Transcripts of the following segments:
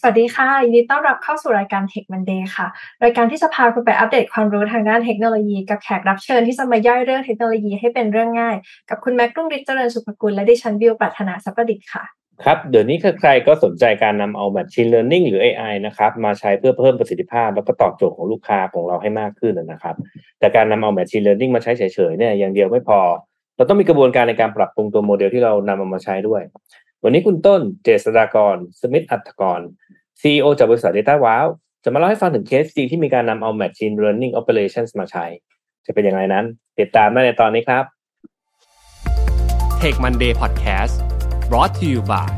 สวัสดีค่ะ ยินดีต้อนรับเข้าสู่รายการ Tech Monday ค่ะ รายการที่จะพาคุณไปอัปเดตความรู้ทางด้านเทคโนโลยี กับแขกรับเชิญที่จะมาย่อยเรื่องเทคโนโลยีให้เป็นเรื่องง่าย กับคุณแม็กรุ่งฤทธิ์เจริญสุภกุลและดิฉันบิวปรัชนาสัพปดิษฐ์ค่ะ ครับ เดี๋ยวนี้ใครๆก็สนใจการนำเอา Machine Learning หรือ AI นะครับมาใช้เพื่อเพิ่มประสิทธิภาพ แล้วก็ตอบโจทย์ของลูกค้าของเราให้มากขึ้นนะครับ แต่การนำเอา Machine Learning มาใช้เฉยๆเนี่ยอย่างเดียวไม่พอเราต้องมีกระบวนการในการปรับปรุงตัวโมเดลที่เรานำเอามาใช้ด้วย วันนี้คุณต้นเจษฎากร สมิธอัตกร CEO จากบริษัท Data Wow จะมาเล่าให้ฟังถึงเคสจริงที่มีการนำเอา Machine Learning Operations มาใช้ จะเป็นยังไงนั้น ติดตามได้ในตอนนี้ครับ Take Monday Podcast brought to you by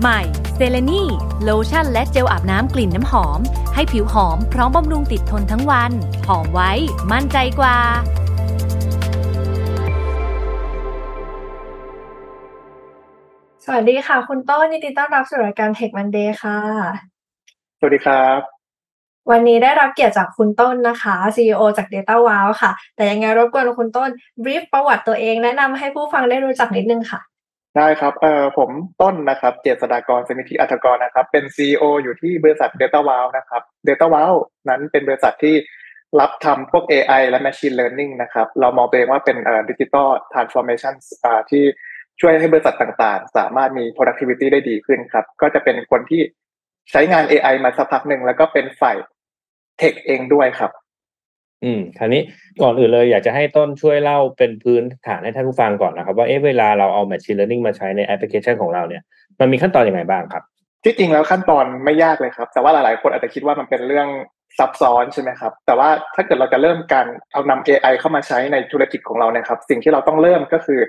ใหม่เซเลนีโลชั่นและเจลอาบน้ำกลิ่นน้ำหอม ให้ผิวหอมพร้อมบำรุงติดทนทั้งวัน หอมไว้ มั่นใจกว่า สวัสดีค่ะ คุณต้นยินดีต้อนรับสู่รายการ Tech Monday ค่ะ สวัสดีครับ วันนี้ได้รับเกียรติจากคุณต้นนะคะ CEO จาก Data Wow ค่ะ แต่ยังไงรบกวนคุณต้น brief ประวัติตัวเองแนะนำให้ผู้ฟังได้รู้จักนิดนึงค่ะ ได้ครับเอ่อผมต้นนะครับ เจษฎากรสมิธิอัธกรนะครับ เป็น CEO อยู่ที่บริษัท Data Wow นะครับ Data Wow นั้นเป็นบริษัทที่รับทำพวก AI และ Machine Learning นะครับ เรามองตัวเองว่าเป็นเอ่อ Digital Transformation อ่าที่ ช่วยให้บริษัทต่างๆ สามารถมี productivity ได้ดีขึ้นครับ ก็จะเป็นคนที่ใช้งาน AI มาสักพักหนึ่งแล้วก็เป็นฝ่าย Tech เองด้วยครับ อืม คราวนี้ก่อนอื่นเลยอยากจะให้ต้นช่วยเล่าเป็นพื้นฐานให้ท่านผู้ฟังก่อนนะครับ ว่าเอ๊ะเวลาเราเอา Machine Learning มาใช้ในแอปพลิเคชันของเราเนี่ย มันมีขั้นตอนยังไงบ้างครับ ที่จริงแล้วขั้นตอนไม่ยากเลยครับ แต่ว่าหลายๆ คนอาจจะคิดว่ามันเป็นเรื่องซับซ้อนใช่ไหมครับ แต่ว่าถ้าเกิดเราจะเริ่มการเอานำ AI เข้ามาใช้ในธุรกิจของเราเนี่ยครับ สิ่งที่เราต้องเริ่มก็คือ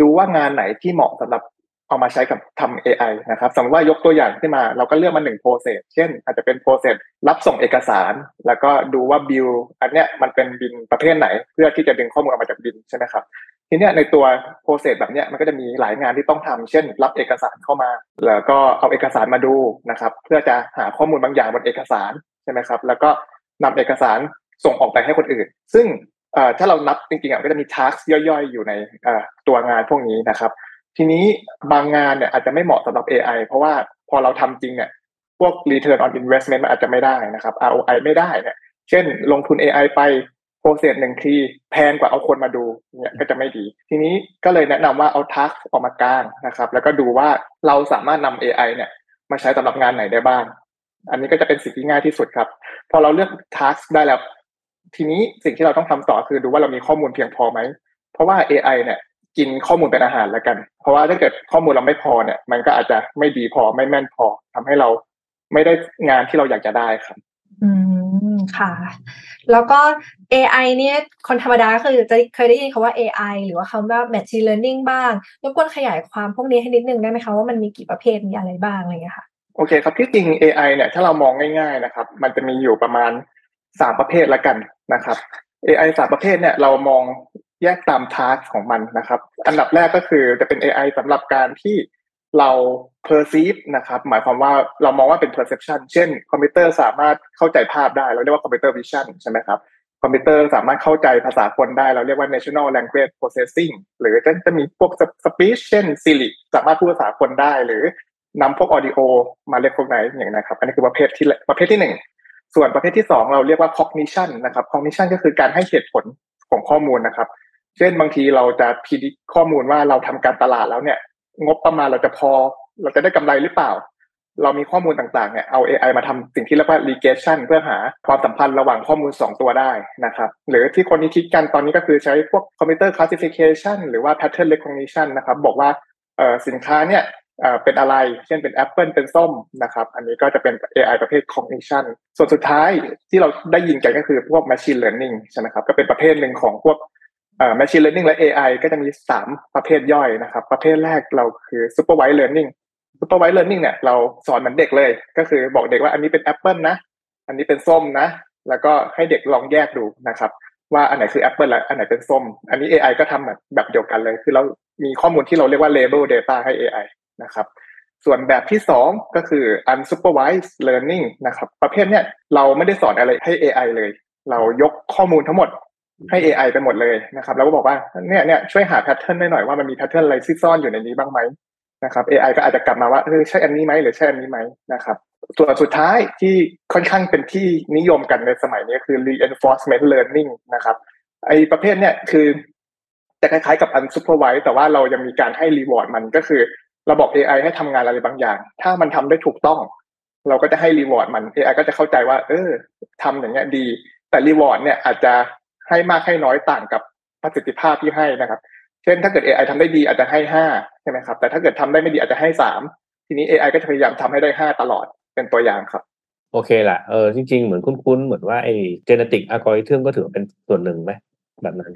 ดูว่างานไหนที่เหมาะสำหรับเอามาใช้กับทำ AI นะครับสมมติว่ายกตัวอย่างขึ้นมา เราก็เลือกมาหนึ่ง process เช่น อาจจะเป็น process รับส่งเอกสาร แล้วก็ดูว่าบิลอันเนี้ยมันเป็นบิลประเภทไหน เพื่อที่จะดึงข้อมูลออกมาจากบิลใช่ไหมครับทีเนี้ยในตัว process แบบเนี้ยมันก็จะมีหลายงานที่ต้องทำเช่น รับเอกสารเข้ามา แล้วก็เอาเอกสารมาดูนะครับเพื่อจะหาข้อมูลบางอย่างบนเอกสารใช่ไหมครับแล้วก็นำเอกสารส่งออกไปให้คนอื่น ซึ่ง ถ้าเรานับจริงๆอะก็จะมีทักย่อยๆ อยู่ในตัวงานพวกนี้นะครับ ทีนี้บางงานเนี่ยอาจจะไม่เหมาะสำหรับ AI เพราะว่าพอเราทำจริงเนี่ยพวก return on investment มันอาจจะไม่ได้นะครับ ROI ไม่ได้เนี่ยเช่น ลงทุน AI ไปโปรเซสหนึ่งทีแพงกว่าเอาคนมาดูเนี่ยก็จะไม่ดี ทีนี้ก็เลยแนะนำว่าเอาทักออกมากลางนะครับ แล้วก็ดูว่าเราสามารถนำ AI เนี่ยมาใช้สำหรับงานไหนได้บ้าง อันนี้ก็จะเป็นสิ่งที่ง่ายที่สุดครับ พอเราเลือกทักได้แล้ว ทีนี้สิ่งที่เราต้องทำต่อคือดูว่าเรามีข้อมูลเพียงพอไหม เพราะว่า AI เนี่ยกินข้อมูลเป็นอาหารแล้วกัน เพราะว่าถ้าเกิดข้อมูลเราไม่พอเนี่ย มันก็อาจจะไม่ดีพอไม่แม่นพอทำให้เราไม่ได้งานที่เราอยากจะได้ครับ อืมค่ะ แล้วก็ AI เนี่ยคนธรรมดาคือจะเคยได้ยินคาว่า AI หรือว่าคำว่า machine learning บ้างรบกวนขยายความพวกนี้ให้นิดนึงได้ไหมคะว่ามันมีกี่ประเภทมีอะไรบ้างอะไรอย่างเงี้ยค่ะโอเคครับที่จริง AI เนี่ยถ้าเรามองง่าย ๆนะครับ มันจะมีอยู่ประมาณ สามประเภทละกันนะครับ AI สามประเภทเนี่ยเรามองแยกตาม task ของมันนะครับ อันดับแรกก็คือจะเป็น AI สำหรับการที่เรา perceive นะครับ หมายความว่าเรามองว่าเป็น perception เช่น คอมพิวเตอร์สามารถเข้าใจภาพได้ เราเรียกว่าคอมพิวเตอร์ vision ใช่ไหมครับ คอมพิวเตอร์สามารถเข้าใจภาษาคนได้ เราเรียกว่า natural language processing หรือจะจะมีพวก speech เช่น Siri สามารถพูดภาษาคนได้ หรือนำพวก audio มาเรียกพวกไหนอย่างนี้นะครับ อันนี้คือประเภทที่ประเภทที่หนึ่ง ส่วนประเภทที่สองเราเรียกว่า cognition นะครับ cognition ก็คือการให้เหตุผลของข้อมูลนะครับ เช่นบางทีเราจะพิจิตข้อมูลว่าเราทำการตลาดแล้วเนี่ย งบประมาณเราจะพอ เราจะได้กำไรหรือเปล่า เรามีข้อมูลต่างๆเนี่ยเอา AI มาทำสิ่งที่เรียกว่า regression เพื่อหาความสัมพันธ์ระหว่างข้อมูล 2 ตัวได้นะครับ หรือที่คนนี้คิดกันตอนนี้ก็คือใช้พวก computer classification หรือว่า pattern recognition นะครับ บอกว่าสินค้าเนี่ย เออเป็นอะไร เช่นเป็นแอปเปิลเป็นส้มนะครับ อันนี้ก็จะเป็น AI ประเภท cognition ส่วนสุดท้ายที่เราได้ยินกันก็คือพวก machine learning ใช่ไหมครับก็เป็นประเภทหนึ่งของพวก machine learning และ AI ก็จะมี 3 ประเภทย่อยนะครับ ประเภทแรกเราคือ supervised learning supervised learning เนี่ยเราสอนเหมือนเด็กเลย ก็คือบอกเด็กว่าอันนี้เป็นแอปเปิลนะ อันนี้เป็นส้มนะ แล้วก็ให้เด็กลองแยกดูนะครับ ว่าอันไหนคือแอปเปิลและอันไหนเป็นส้ม อันนี้ AI ก็ทำแบบแบบเดียวกันเลย คือเรามีข้อมูลที่เราเรียกว่า label data ให้ AI นะครับ ส่วนแบบที่ 2 ก็คือ unsupervised learning นะครับ ประเภทเนี้ยเราไม่ได้สอนอะไรให้ AI เลย เรายกข้อมูลทั้งหมดให้ AI ไปหมดเลยนะครับแล้วก็บอกว่าเนี่ยเนี่ยช่วยหา pattern หน่อยว่ามันมี pattern อะไรซ่อนอยู่ในนี้บ้างไหมนะครับ AI ก็อาจจะกลับมาว่าเออใช่อันนี้ไหมหรือใช่อันนี้ไหมนะครับส่วนสุดท้ายที่ค่อนข้างเป็นที่นิยมกันในสมัยนี้คือ reinforcement learning นะครับไอประเภทเนี่ยคือจะคล้ายๆกับ unsupervised แต่ว่าเรายังมีการให้ reward มันก็คือ เราบอก AI ให้ทำงานอะไรบางอย่าง ถ้ามันทำได้ถูกต้อง เราก็จะให้ reward มัน AI ก็จะเข้าใจว่า เออทำอย่างเงี้ยดี แต่ reward เนี่ยอาจจะให้มากให้น้อยต่างกับประสิทธิภาพที่ให้นะครับ เช่นถ้าเกิด AI ทำได้ดีอาจจะให้ห้าใช่ไหมครับ แต่ถ้าเกิดทำได้ไม่ดีอาจจะให้สามทีนี้ AI ก็จะพยายามทำให้ได้ห้าตลอดเป็นตัวอย่างครับโอเคแหละเออจริง ๆ เหมือนคุ้นๆ เหมือนว่าไอ้ genetic algorithm ก็ถือเป็นส่วนหนึ่งไหมแบบนั้น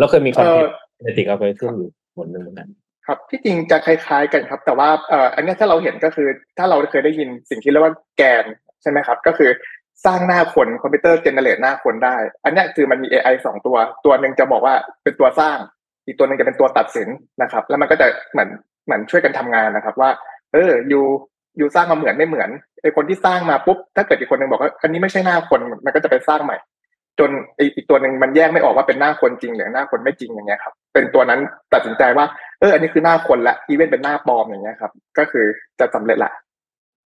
เราเคยมีคอนเทนต์ genetic algorithm อยู่หมดหนึ่งเหมือนกัน ครับที่จริงจะคล้ายๆกันครับ แต่ว่าเอ่ออันนี้ถ้าเราเห็นก็คือ ถ้าเราเคยได้ยินสิ่งที่เรียกว่าแกนใช่ไหมครับ ก็คือสร้างหน้าคนคอมพิวเตอร์เจเนเรตหน้าคนได้ อันนี้คือมันมี AI สองตัว ตัวหนึ่งจะบอกว่าเป็นตัวสร้าง อีกตัวหนึ่งจะเป็นตัวตัดสินนะครับ แล้วมันก็จะเหมือนเหมือนช่วยกันทำงานนะครับ ว่า เอออยู่อยู่สร้างมาเหมือนไม่เหมือนไอคนที่สร้างมาปุ๊บถ้าเกิดอีกคนหนึ่งบอกว่าอันนี้ไม่ใช่หน้าคนมันก็จะไปสร้างใหม่ จนอีกตัวหนึ่งมันแยกไม่ออกว่าเป็นหน้าคนจริงหรือหน้าคนไม่จริงอย่างเงี้ยครับ เป็นตัวนั้นตัดสินใจว่าเอออันนี้คือหน้าคนละอีเวนต์เป็นหน้าปลอมอย่างเงี้ยครับ ก็คือจะสำเร็จละ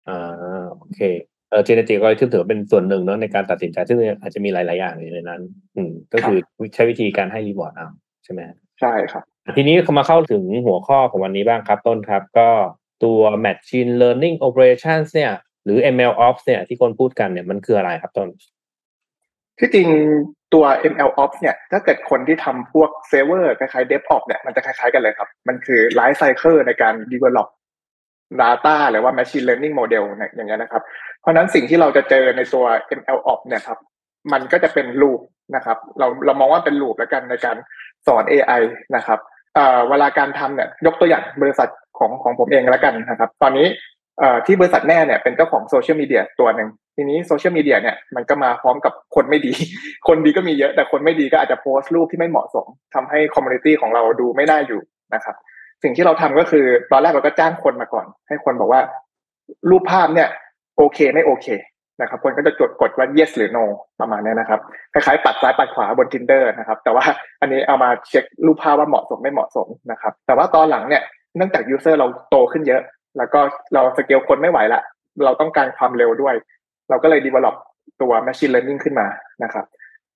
อ่าโอเคเออ genetic algorithm ถือว่าเป็นส่วนหนึ่งเนาะในการตัดสินใจซึ่งอาจจะมีหลาย ๆ อย่างอยู่ในนั้น อืม ก็คือใช้วิธีการให้ reward เอาใช่ไหมใช่ครับ ทีนี้เขามาเข้าถึงหัวข้อของวันนี้บ้างครับต้นครับ ก็ตัว machine learning operations เนี่ย หรือ ML ops เนี่ยที่คนพูดกันเนี่ยมันคืออะไรครับต้นที่จริง ตัว ML Ops เนี่ย ถ้าเกิดคนที่ทำพวกเซเวอร์คล้ายๆ DevOps เนี่ย มันจะคล้ายๆกันเลยครับ มันคือ life cycle ในการ develop data หรือว่า machine learning model เนี่ยอย่างเงี้ยนะครับ เพราะนั้นสิ่งที่เราจะเจอในตัว ML Ops เนี่ยครับ มันก็จะเป็น loop นะครับ เราเรามองว่าเป็น loop แล้วกันในการสอน AI นะครับเอ่อเวลาการทำเนี่ย ยกตัวอย่างบริษัทของของผมเองแล้วกันนะครับ ตอนนี้ ที่บริษัทแน่เนี่ยเป็นเจ้าของโซเชียลมีเดียตัวหนึ่งทีนี้โซเชียลมีเดียเนี่ยมันก็มาพร้อมกับคนไม่ดี คนดีก็มีเยอะแต่คนไม่ดีก็อาจจะโพสต์รูปที่ไม่เหมาะสมทำให้ community ของเราดูไม่น่าอยู่นะครับ สิ่งที่เราทำก็คือตอนแรกเราก็จ้างคนมาก่อน ให้คนบอกว่า รูปภาพเนี่ยโอเคไม่โอเคนะครับคนก็จะจดกดว่า yes หรือ no ประมาณนี้นะครับคล้ายๆปัดซ้ายปัดขวาบน tinder นะครับ แต่ว่าอันนี้เอามาเช็ครูปภาพว่าเหมาะสมไม่เหมาะสมนะครับ แต่ว่าตอนหลังเนี่ยเนื่องจาก user เราโตขึ้นเยอะ แล้วก็เราสเกลคนไม่ไหวละเราต้องการความเร็วด้วย เราก็เลย develop ตัว machine learning ขึ้นมานะครับ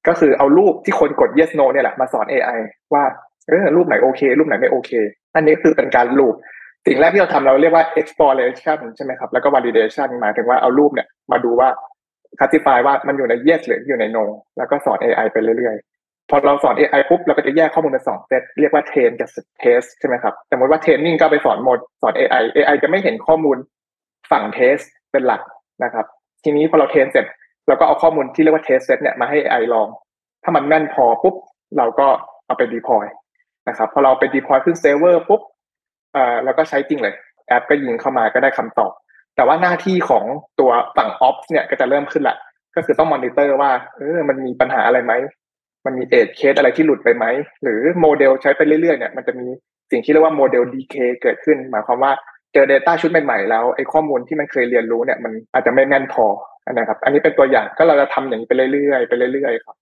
ก็คือเอารูปที่คนกด yes no เนี่ยแหละมาสอน AI ว่าเออรูปไหนโอเค รูปไหนไม่โอเค อันนี้คือเป็นการลูปสิ่งแรกที่เราทำเราเรียกว่า exploration ใช่ไหมครับ แล้วก็ validation หมายถึงว่าเอารูปเนี่ยมาดูว่า classify ว่ามันอยู่ใน yes หรืออยู่ใน no แล้วก็สอน AI ไปเรื่อย พอเราสอน AI ปุ๊บเราก็จะแยกข้อมูลเป็นสองเซตเรียกว่า train กับ test ใช่ไหมครับสมมติว่า training ก็ไปสอนหมดสอน AI AI จะไม่เห็นข้อมูลฝั่ง test เป็นหลักนะครับ ทีนี้พอเรา train เสร็จเราก็เอาข้อมูลที่เรียกว่า test set เนี่ยมาให้ AI ลอง ถ้ามันแม่นพอปุ๊บเราก็เอาไป deploy นะครับพอเราไป deploy ขึ้นเซิร์ฟเวอร์ปุ๊บเอ่อเราก็ใช้จริงเลยแอปก็ยิงเข้ามาก็ได้คำตอบ แต่ว่าหน้าที่ของตัวฝั่ง ops เนี่ยก็จะเริ่มขึ้นละก็คือต้องมอนิเตอร์ว่าเออมันมีปัญหาอะไรไหม มันมี edge case อะไรที่หลุดไปไหม หรือโมเดลใช้ไปเรื่อยๆเนี่ยมันจะมีสิ่งที่เรียกว่าโมเดล DK เคเกิดขึ้น หมายความว่าเจอ Data ชุดใหม่ๆ แล้วไอ้ข้อมูลที่มันเคยเรียนรู้เนี่ยมันอาจจะไม่แม่นพอนะครับ อันนี้เป็นตัวอย่างก็เราจะทำอย่างนี้ไปเรื่อยๆไปเรื่อยๆครับ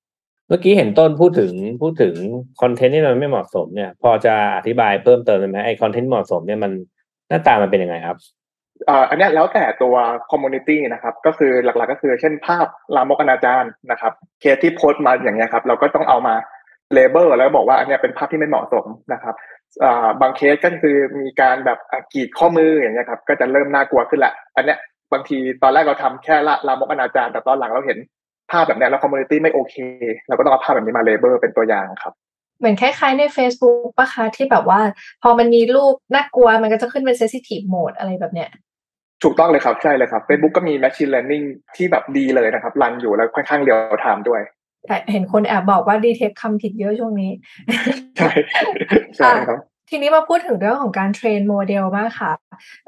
เมื่อกี้เห็นต้นพูดถึงพูดถึง content ที่มันไม่เหมาะสมเนี่ย พอจะอธิบายเพิ่มเติมได้ไหมไอ content เหมาะสมเนี่ยมันหน้าตามันเป็นยังไงครับ อันนี้แล้วแต่ตัว community นะครับก็คือหลักๆก็คือเช่นภาพลามกอนาจารนะครับเคสที่โพสต์มาอย่างเงี้ยครับเราก็ต้องเอามาlabel แล้วบอกว่าอันนี้เป็นภาพที่ไม่เหมาะสมนะครับบางเคสก็คือมีการแบบกรีดข้อมืออย่างเงี้ยครับก็จะเริ่มน่ากลัวขึ้นละอันเนี้ยบางทีตอนแรกเราทำแค่ละลามกอนาจารแต่ตอนหลังเราเห็นภาพแบบนี้แล้ว community ไม่โอเค เราก็ต้องเอาภาพแบบนี้มา label เป็นตัวอย่างครับเหมือนคล้ายๆใน Facebook ปะคะที่แบบว่า พอมันมีรูปน่ากลัวมันก็จะขึ้นเป็น sensitive mode อะไรแบบเนี้ย ถูกต้องเลยครับใช่เลยครับ Facebook ก็มี Machine Learning ที่แบบดีเลยนะครับ รันอยู่แล้วค่อนข้าง real time ด้วยแต่เห็นคนแอบบอกว่า detect คำผิดเยอะช่วงนี้ ใช่ใช่ครับ ทีนี้มาพูดถึงเรื่องของการ train โมเดลบ้างค่ะ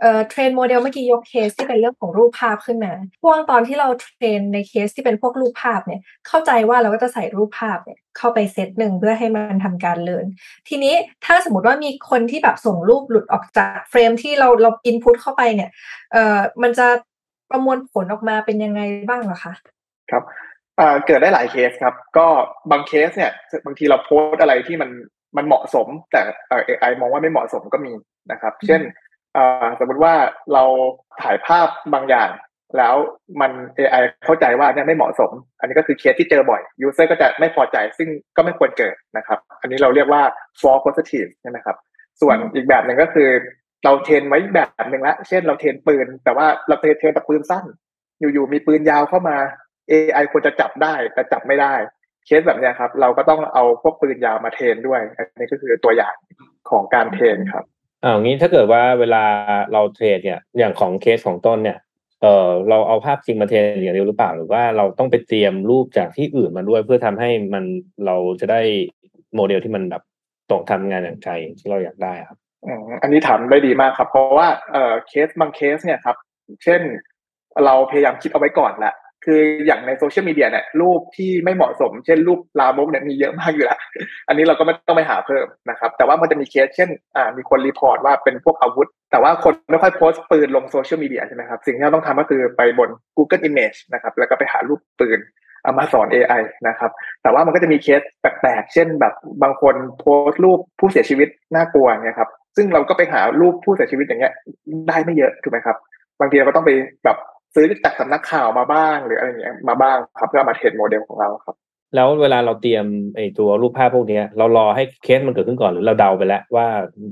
เอ่อ train โมเดลเมื่อกี้ยกเคสที่เป็นเรื่องของรูปภาพขึ้นมาช่วงตอนที่เรา train ในเคสที่เป็นพวกรูปภาพเนี่ย เข้าใจว่าเราก็จะใส่รูปภาพเนี่ยเข้าไปเซตหนึ่งเพื่อให้มันทำการ learn ทีนี้ถ้าสมมติว่ามีคนที่แบบส่งรูปหลุดออกจากเฟรมที่เราเรา input เข้าไปเนี่ย เอ่อมันจะประมวลผลออกมาเป็นยังไงบ้างเหรอคะ ครับเกิดได้หลายเคสครับ ก็บางเคสเนี่ย บางทีเราโพสอะไรที่มัน มันเหมาะสมแต่เอ่อ AI มองว่าไม่เหมาะสมก็มีนะครับ เช่นเอ่อสมมติว่าเราถ่ายภาพบางอย่าง แล้วมัน AI เข้าใจว่าเนี่ยไม่เหมาะสม อันนี้ก็คือเคสที่เจอบ่อย user ก็จะไม่พอใจซึ่งก็ไม่ควรเกิดนะครับ อันนี้เราเรียกว่า false positive ใช่ไหมครับ ส่วนอีกแบบหนึ่งก็คือ เรา train ไว้แบบหนึ่งละเช่นเรา train ปืน แต่ว่าเรา train train แต่ปืนสั้น อยู่ๆมีปืนยาวเข้ามา AI ควรจะจับได้แต่จับไม่ได้ เคสแบบเนี้ยครับ เราก็ต้องเอาพวกปืนยาวมา train ด้วยอันนี้ก็คือตัวอย่างของการ train ครับอ่างี้ถ้าเกิดว่าเวลาเรา train เนี่ยอย่างของเคสของต้นเนี่ยเออเราเอาภาพจริงมา train อย่างเดียวหรือเปล่า หรือว่าเราต้องไปเตรียมรูปจากที่อื่นมาด้วยเพื่อทำให้มันเราจะได้โมเดลที่มันแบบตรงทำงานอย่างใจที่เราอยากได้ครับอืมอันนี้ถามได้ดีมากครับ เพราะว่าเอ่อเคสบางเคสเนี่ยครับ เช่น เราพยายามคิดเอาไว้ก่อนแหละ คืออย่างในโซเชียลมีเดียเนี่ยรูปที่ไม่เหมาะสม เช่นรูปลามกเนี่ยมีเยอะมากอยู่แล้วอันนี้เราก็ไม่ต้องไปหาเพิ่มนะครับ แต่ว่ามันจะมีเคสเช่นอ่ามีคน report ว่าเป็นพวกอาวุธ แต่ว่าคนไม่ค่อยโพสต์ปืนลงโซเชียลมีเดียใช่ไหมครับสิ่งที่เราต้องทำก็คือไปบน Google Image นะครับแล้วก็ไปหารูปปืนเอามาสอน AI นะครับ แต่ว่ามันก็จะมีเคสแปลกๆ เช่นแบบบางคนโพสต์รูปผู้เสียชีวิตน่ากลัวเนี่ยครับ ซึ่งเราก็ไปหารูปผู้เสียชีวิตอย่างเงี้ยได้ไม่เยอะถูกไหมครับ บางทีเราก็ต้องไปแบบ ซื้อจากสำนักข่าวมาบ้าง หรืออะไรอย่างเงี้ยมาบ้างครับเพื่อมา train โมเดลของเราครับ แล้วเวลาเราเตรียมไอ้ตัวรูปภาพพวกเนี้ยเรารอให้เคสมันเกิดขึ้นก่อนหรือเราเดาไปแล้วว่า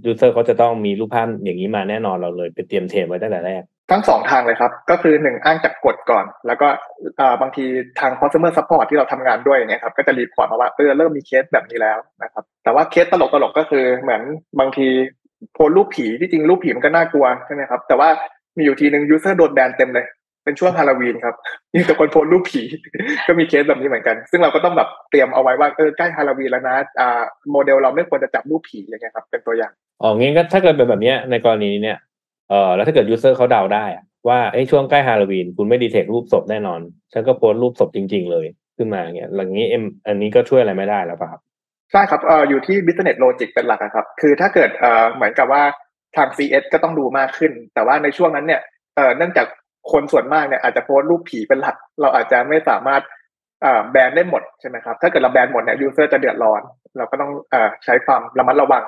user เขาจะต้องมีรูปภาพอย่างนี้มาแน่นอนเราเลยไปเตรียม train ไว้ตั้งแต่แรกทั้งสองทางเลยครับ ก็คือหนึ่งอ้างจากกฎก่อน แล้วก็อ่าบางทีทาง customer support ที่เราทำงานด้วยเนี่ยครับก็จะ report มาว่าเออเริ่มมีเคสแบบนี้แล้วนะครับ แต่ว่าเคสตลกๆก็คือเหมือนบางทีโพสต์รูปผีที่จริงรูปผีมันก็น่ากลัวใช่ไหมครับ แต่ว่ามีอยู่ทีหนึ่ง user โดนแบนเต็มเลย เป็นช่วงฮาโลวีนครับมีแต่คนโพสต์รูปผี ก็มีเคสแบบนี้เหมือนกัน ซึ่งเราก็ต้องแบบเตรียมเอาไว้ว่าเออใกล้ฮาโลวีนแล้วนะอ่าโมเดลเราไม่ควรจะจับรูปผีอย่างเงี้ยครับ เป็นตัวอย่างอ๋องี้ก็ถ้าเกิดเป็นแบบเนี้ยในกรณีเนี้ยเออแล้วถ้าเกิด user เขาเดาได้อะว่าไอ้ช่วงใกล้ฮาโลวีนคุณไม่ detect รูปศพแน่นอน ฉันก็โพสต์รูปศพจริง ๆ เลยขึ้นมาอย่างเงี้ยอย่างนี้ ML อันนี้ก็ช่วยอะไรไม่ได้แล้วป่ะครับใช่ครับเอ่ออยู่ที่ business logic เป็นหลักอะครับ คือถ้าเกิดเอ่อเหมือนกับว่าทาง CS ก็ต้องดูมากขึ้น แต่ว่าในช่วงนั้นเนี่ยเอ่อเนื่องจาก คนส่วนมากเนี่ยอาจจะโพสต์รูปผีเป็นหลัก เราอาจจะไม่สามารถแบนได้หมดใช่ไหมครับ ถ้าเกิดเราแบนหมดเนี่ย user จะเดือดร้อน เราก็ต้องใช้ความระมัดระวัง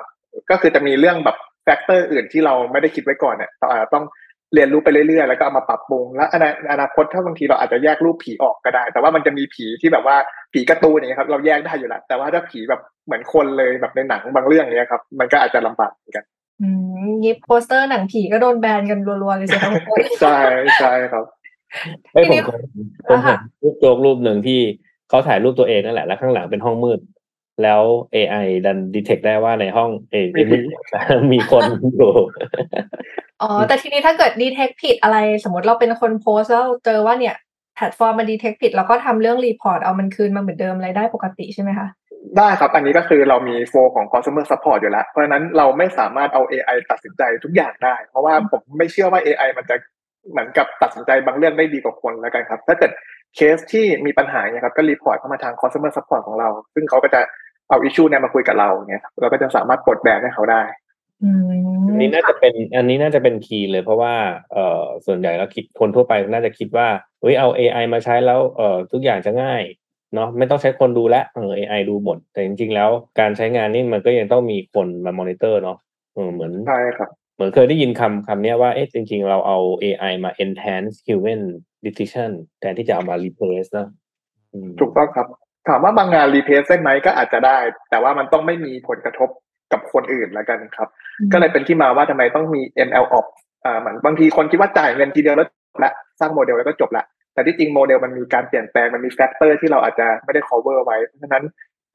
ก็คือจะมีเรื่องแบบ factor อื่นที่เราไม่ได้คิดไว้ก่อนเนี่ยเราอาจจะต้องเรียนรู้ไปเรื่อยๆ แล้วก็เอามาปรับปรุง แล้วอนาอนาคตถ้าบางทีเราอาจจะแยกรูปผีออกก็ได้ แต่ว่ามันจะมีผีที่แบบว่าผีการ์ตูนอย่างนี้ครับ เราแยกได้อยู่แล้วแต่ว่าถ้าผีแบบเหมือนคนเลยแบบในหนังบางเรื่องเนี้ยครับ มันก็อาจจะลำบากเหมือนกัน งี้โปสเตอร์หนังผีก็โดนแบนกันรัวๆเลยสิครับทุกคนใช่ใช่ครับเอ้ยทีผมนี้เคยผมเห็อ่านฮะรูปโจกรูปหนึ่งที่เขาถ่ายรูปตัวเองนั่นแหละแล้วข้างหลังเป็นห้องมืด แล้ว AI ดันดีเทคได้ว่าในห้องเอมีผีมีคนอยู่อ๋อแต่ทีนี้ถ้าเกิด detect ผิดอะไร สมมติเราเป็นคนโพสต์แล้วเจอว่าเนี่ยแพลตฟอร์มมัน detect ผิดเราก็ทำเรื่อง report เอามันคืนมาเหมือนเดิมอะไรได้ปกติใช่ไหมคะ ได้ครับ อันนี้ก็คือเรามี flow ของ customer support อยู่แล้ว เพราะฉะนั้นเราไม่สามารถเอา AI ตัดสินใจทุกอย่างได้ เพราะว่าผมไม่เชื่อว่า AI มันจะเหมือนกับตัดสินใจบางเรื่องได้ดีกว่าคนแล้วกันครับ ถ้าเกิดเคสที่มีปัญหาเนี่ยครับก็ report เข้ามาทาง customer support ของเรา ซึ่งเขาก็จะเอา issue เนี่ยมาคุยกับเราเนี่ยครับเราก็จะสามารถปลดแบนให้เขาได้อืมอันนี้น่าจะเป็นอันนี้น่าจะเป็น key เลย เพราะว่าเอ่อส่วนใหญ่แล้วคิดคนทั่วไปน่าจะคิดว่าเฮ้ยเอา AI มาใช้แล้วเอ่อทุกอย่างจะง่าย เนาะไม่ต้องใช้คนดูแลวเออ AI ดูหมด แต่จริงๆแล้วการใช้งานนี่มันก็ยังต้องมีคนมามอนิเตอร์เนาะเออเหมือนใช่ครับเหมือนเคยได้ยินคำคำเนี้ยว่าเอ๊ะจริง ๆ เราเอา AI มา enhance human decision แทนที่จะเอามา replace นะอืมถูกต้องครับ ถาผมว่าบางงาน replace ได้ไหมก็อาจจะได้ แต่ว่ามันต้องไม่มีผลกระทบกับคนอื่นแล้วกันครับ ก็เลยเป็นที่มาว่าทำไมต้องมี ML ops อ่าเหมือนบางทีคนคิดว่าจ่ายเงินทีเดียวแล้วจบละสร้างโมเดลแล้วก็จบละ แต่ที่จริงโมเดลมันมีการเปลี่ยนแปลงมันมี factor ที่เราอาจจะไม่ได้ cover ไว้เพราะฉะนั้น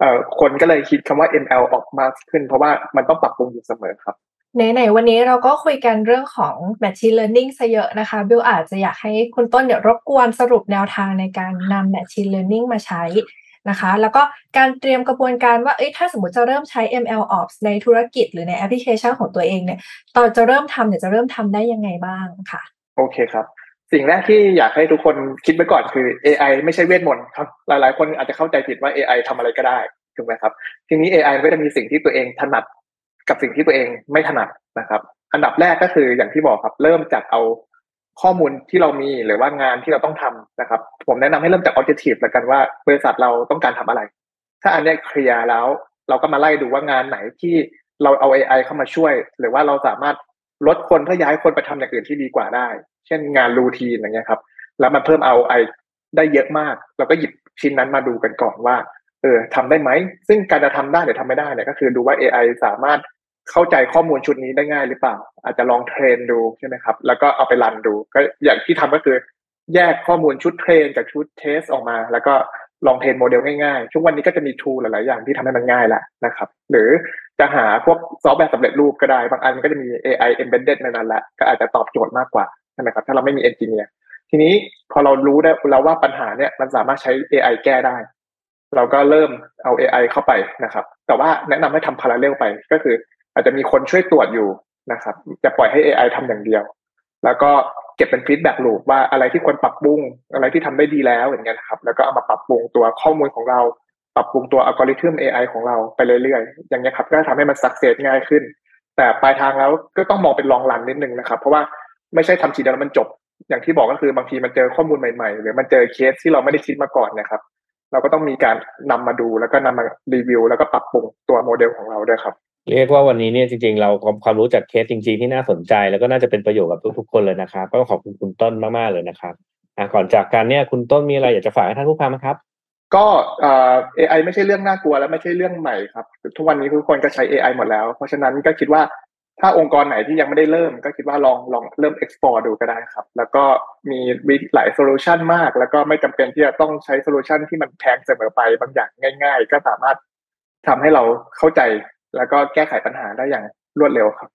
เอ่อคนก็เลยคิดคำว่า ML ops มากขึ้น เพราะว่ามันต้องปรับปรุงอยู่เสมอครับไหนๆวันนี้เราก็คุยกันเรื่องของ Machine Learning ซะเยอะนะคะบิวอาจจะอยากให้คุณต้นเดี๋ยวรบกวนสรุปแนวทางในการนำ Machine Learning มาใช้นะคะ แล้วก็การเตรียมกระบวนการว่าเอ้ยถ้าสมมติจะเริ่มใช้ ML Ops ในธุรกิจหรือในแอปพลิเคชันของตัวเองเนี่ยตอนจะเริ่มทำเนี่ยจะเริ่มทำได้ยังไงบ้างค่ะ โอเคครับ สิ่งแรกที่อยากให้ทุกคนคิดไว้ก่อนคือ AI ไม่ใช่เวทมนต์ครับ หลายๆ คนอาจจะเข้าใจผิดว่า AI ทำอะไรก็ได้ถูกไหมครับ ทีนี้ AI ก็จะมีสิ่งที่ตัวเองถนัดกับสิ่งที่ตัวเองไม่ถนัดนะครับ อันดับแรกก็คืออย่างที่บอกครับ เริ่มจากเอาข้อมูลที่เรามีหรือว่างานที่เราต้องทำนะครับ ผมแนะนำให้เริ่มจาก objective แล้วกันว่าบริษัทเราต้องการทำอะไร ถ้าอันนี้เคลียร์แล้ว เราก็มาไล่ดูว่างานไหนที่เราเอา AI เข้ามาช่วย หรือว่าเราสามารถ ลดคนเพื่อย้ายคนไปทำอย่างอื่นที่ดีกว่าได้ เช่นงาน routine อย่างเงี้ยครับ แล้วมันเพิ่ม ROI ได้เยอะมาก เราก็หยิบชิ้นนั้นมาดูกันก่อนว่า เออทำได้ไหม ซึ่งการจะทำได้หรือทำไม่ได้เนี่ยก็คือดูว่า AI สามารถเข้าใจข้อมูลชุดนี้ได้ง่ายหรือเปล่า อาจจะลอง train ดูใช่ไหมครับ แล้วก็เอาไป run ดู ก็อย่างที่ทำก็คือ แยกข้อมูลชุด train จากชุด test ออกมา แล้วก็ลอง train โมเดลง่ายๆ ช่วงวันนี้ก็จะมี tool หลายๆอย่างที่ทำให้มันง่ายแล้วนะครับ หรือ จะหาพวกซอฟต์แวร์สำเร็จรูปก็ได้ บางอันมันก็จะมี AI embedded ในนั้นแหละก็อาจจะตอบโจทย์มากกว่าใช่ไหมครับถ้าเราไม่มี engineer ทีนี้พอเรารู้ได้แล้วว่าปัญหาเนี่ยมันสามารถใช้ AI แก้ได้ เราก็เริ่มเอา AI เข้าไปนะครับ แต่ว่าแนะนำให้ทำ parallel ไปก็คือ อาจจะมีคนช่วยตรวจอยู่นะครับ จะปล่อยให้ AI ทำอย่างเดียว แล้วก็เก็บเป็น feedback loop ว่าอะไรที่ควรปรับปรุงอะไรที่ทำได้ดีแล้วอย่างเงี้ยครับแล้วก็เอามาปรับปรุงตัวข้อมูลของเรา ปรับปรุงตัวอัลกอริทึม AI ของเราไปเรื่อยๆ อย่างเงี้ครับ ก็ทำให้มันสักเซสง่ายขึ้น แต่ปลายทางแล้วก็ต้องมองเป็นลองรันนิดนึงนะครับ เพราะว่าไม่ใช่ทำทีเดียวแล้วมันจบ อย่างที่บอกก็คือบางทีมันเจอข้อมูลใหม่ๆ หรือมันเจอเคสที่เราไม่ได้คิดมาก่อนนะครับ เราก็ต้องมีการนำมาดูแล้วก็นำมารีวิว แล้วก็ปรับปรุงตัวโมเดลของเราด้วยครับ เรียกว่าวันนี้เนี่ยจริงๆ เราความรู้จากเคสจริง ๆ ที่น่าสนใจ แล้วก็น่าจะเป็นประโยชน์กับทุกๆคนเลยนะครับ ก็ขอบคุณคุณต้นมากๆเลยนะครับอะก่อนจากกันเนี่ยคุณต้นมีอะไรอยากจะฝากให้ท่านผู้ฟังไหมครับ ก็เอ่อ AI ไม่ใช่เรื่องน่ากลัวและไม่ใช่เรื่องใหม่ครับทุกวันนี้ทุกคนก็ใช้ AI หมดแล้ว เพราะฉะนั้นก็คิดว่าถ้าองค์กรไหนที่ยังไม่ได้เริ่ม ก็คิดว่าลองลองเริ่ม explore ดูก็ได้ครับ แล้วก็มีหลาย solution มาก แล้วก็ไม่จำเป็นที่จะต้องใช้ solution ที่มันแพงเสมอไปบางอย่างง่าย ๆ ก็สามารถทำให้เราเข้าใจ แล้วก็แก้ไขปัญหาได้อย่างรวดเร็วครับ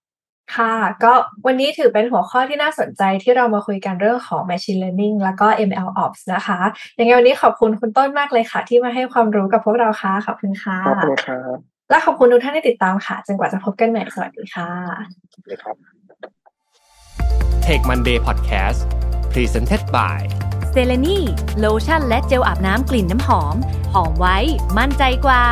ค่ะก็วันนี้ถือเป็นหัวข้อที่น่าสนใจที่เรามาคุยกันเรื่องของ Machine Learning แล้วก็ ML Ops นะคะยังไงวันนี้ขอบคุณคุณต้นมากเลยค่ะ ที่มาให้ความรู้กับพวกเราค่ะขอบคุณค่ะขอบคุณครับและขอบคุณทุกท่านที่ติดตามค่ะจนกว่าจะพบกันใหม่สวัสดีค่ะเลยครับ Take Monday Podcast Presented by เซเลนีโลชั่นและเจลอาบน้ำกลิ่นน้ำหอม หอมไว้ มั่นใจกว่า